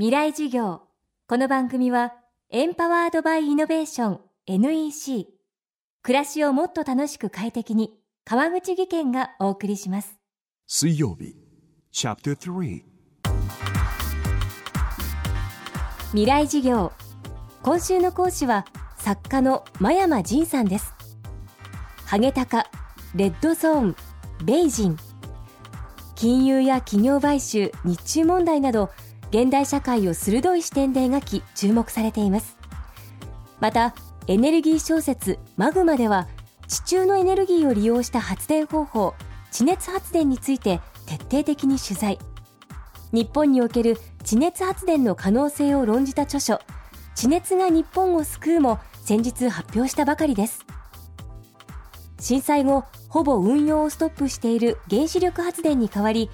未来事業。この番組はエンパワードバイイノベーション NEC 暮らしをもっと楽しく快適に川口義賢がお送りします。水曜日チャプター3未来事業。今週の講師は作家の真山仁さんです。ハゲタカレッドゾーンベイジン。金融や企業買収日中問題など現代社会を鋭い視点で描き注目されています。またエネルギー小説マグマでは地中のエネルギーを利用した発電方法地熱発電について徹底的に取材。日本における地熱発電の可能性を論じた著書地熱が日本を救うも先日発表したばかりです。震災後ほぼ運用をストップしている原子力発電に代わり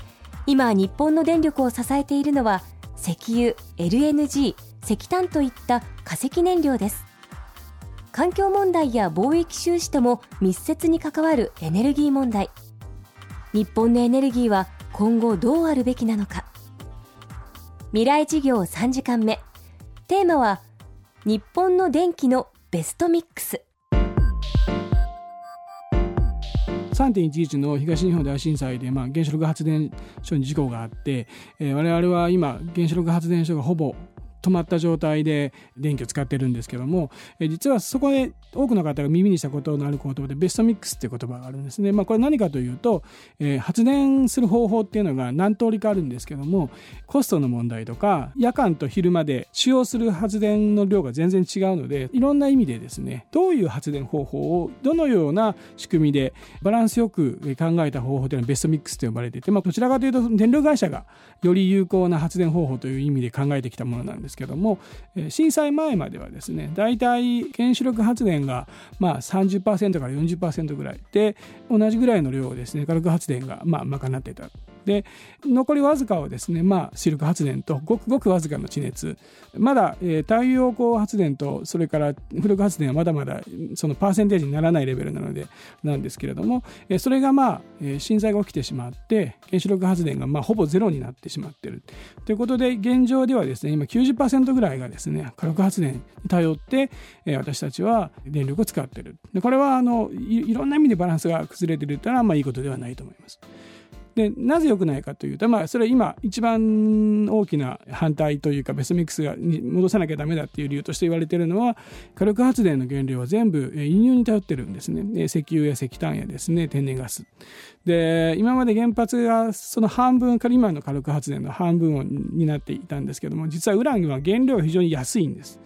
今日本の電力を支えているのは石油 LNG 石炭といった化石燃料です。環境問題や貿易収支とも密接に関わるエネルギー問題。日本のエネルギーは今後どうあるべきなのか。未来事業3時間目。テーマは日本の電気のベストミックス。3.11の東日本大震災で、まあ、原子力発電所に事故があって、えー、我々は今原子力発電所がほぼ止まった状態で電気を使ってるんですけども、え実はそこで多くの方が耳にしたことのある言葉でベストミックスっていう言葉があるんですね。まあ、これ何かというと、えー、発電する方法っていうのが何通りかあるんですけどもコストの問題とか夜間と昼間で使用する発電の量が全然違うのでいろんな意味でですねどういう発電方法をどのような仕組みでバランスよく考えた方法というのはベストミックスと呼ばれていて、まあ、どちらかというと電力会社がより有効な発電方法という意味で考えてきたものなんですけども震災前まではですね大体原子力発電がまあ30%から40%ぐらいで同じぐらいの量をですね火力発電がまあ賄っていた。で残りわずかをですねまあ出力発電とごくごくわずかの地熱。まだ、えー、太陽光発電とそれから浮力発電はまだまだそのパーセンテージにならないレベルなのでなんですけれども、えー、それがまあ、えー、震災が起きてしまって原子力発電がまあほぼゼロになってしまっている。ということで現状ではですね今90%ぐらいがですね火力発電に頼って、えー、私たちは電力を使っている。でこれはあのいろんな意味でバランスが崩れているというのはまあいいことではないと思います。でなぜ良くないかというと、まあ、それは今一番大きな反対というかベストミックスが戻さなきゃダメだっていう理由として言われているのは火力発電の原料は全部輸入に頼ってるんですね。石油や石炭やですね天然ガス。で今まで原発がその半分から今の火力発電の半分を担っていたんですけども実はウランは原料が非常に安いんです。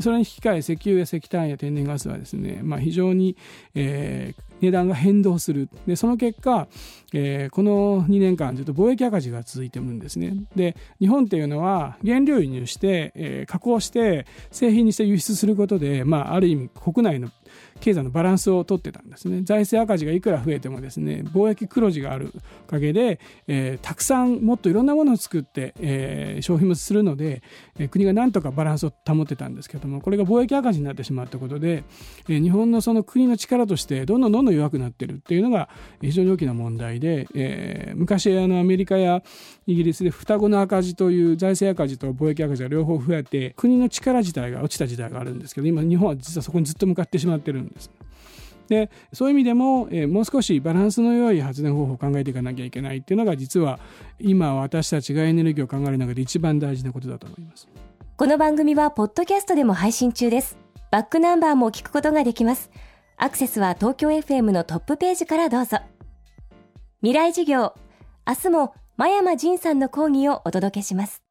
それに引き換え石油や石炭や天然ガスはですね、まあ、非常に、えー、値段が変動する。でその結果、えー、この2年間ずっと貿易赤字が続いてるんですね。で日本っていうのは原料輸入して、えー、加工して製品にして輸出することで、まあ、ある意味国内の経済のバランスをとってたんですね。財政赤字がいくら増えてもですね貿易黒字があるおかげで、えー、たくさんもっといろんなものを作って、えー、消費もするので、えー、国がなんとかバランスを保ってたんですけどもこれが貿易赤字になってしまったことで、えー、日本のその国の力としてどんどんどんどん弱くなってるっていうのが非常に大きな問題で、えー、昔あのアメリカやイギリスで双子の赤字という財政赤字と貿易赤字が両方増えて国の力自体が落ちた時代があるんですけど今日本は実はそこにずっと向かってしまってるんです。でそういう意味でも、えー、もう少しバランスの良い発電方法を考えていかなきゃいけないっていうのが実は今私たちがエネルギーを考える中で一番大事なことだと思います。この番組はポッドキャストでも配信中です。バックナンバーも聞くことができます。アクセスは東京 FM のトップページからどうぞ。未来事業。明日も真山仁さんの講義をお届けします。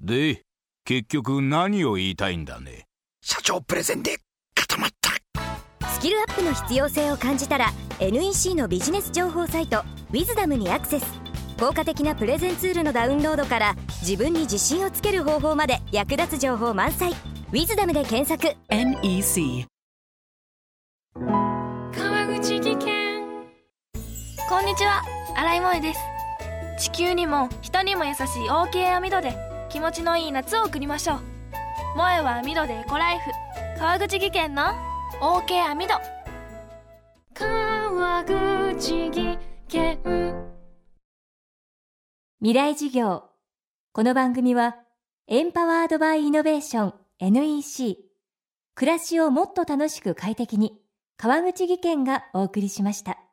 で結局何を言いたいんだね。社長プレゼンで固まった。スキルアップの必要性を感じたら NEC のビジネス情報サイト「ウィズダムにアクセス。効果的なプレゼンツールのダウンロードから自分に自信をつける方法まで役立つ情報満載「ウィズダムで検索 NEC 川口技研。こんにちは。新井萌です。地球にも人にも優しい OK 網戸で気持ちのいい夏を送りましょう。萌えは網戸でエコライフ川口技研の OK 網戸。川口技研。未来事業。この番組はエンパワードバイイノベーション NEC 暮らしをもっと楽しく快適に川口技研がお送りしました。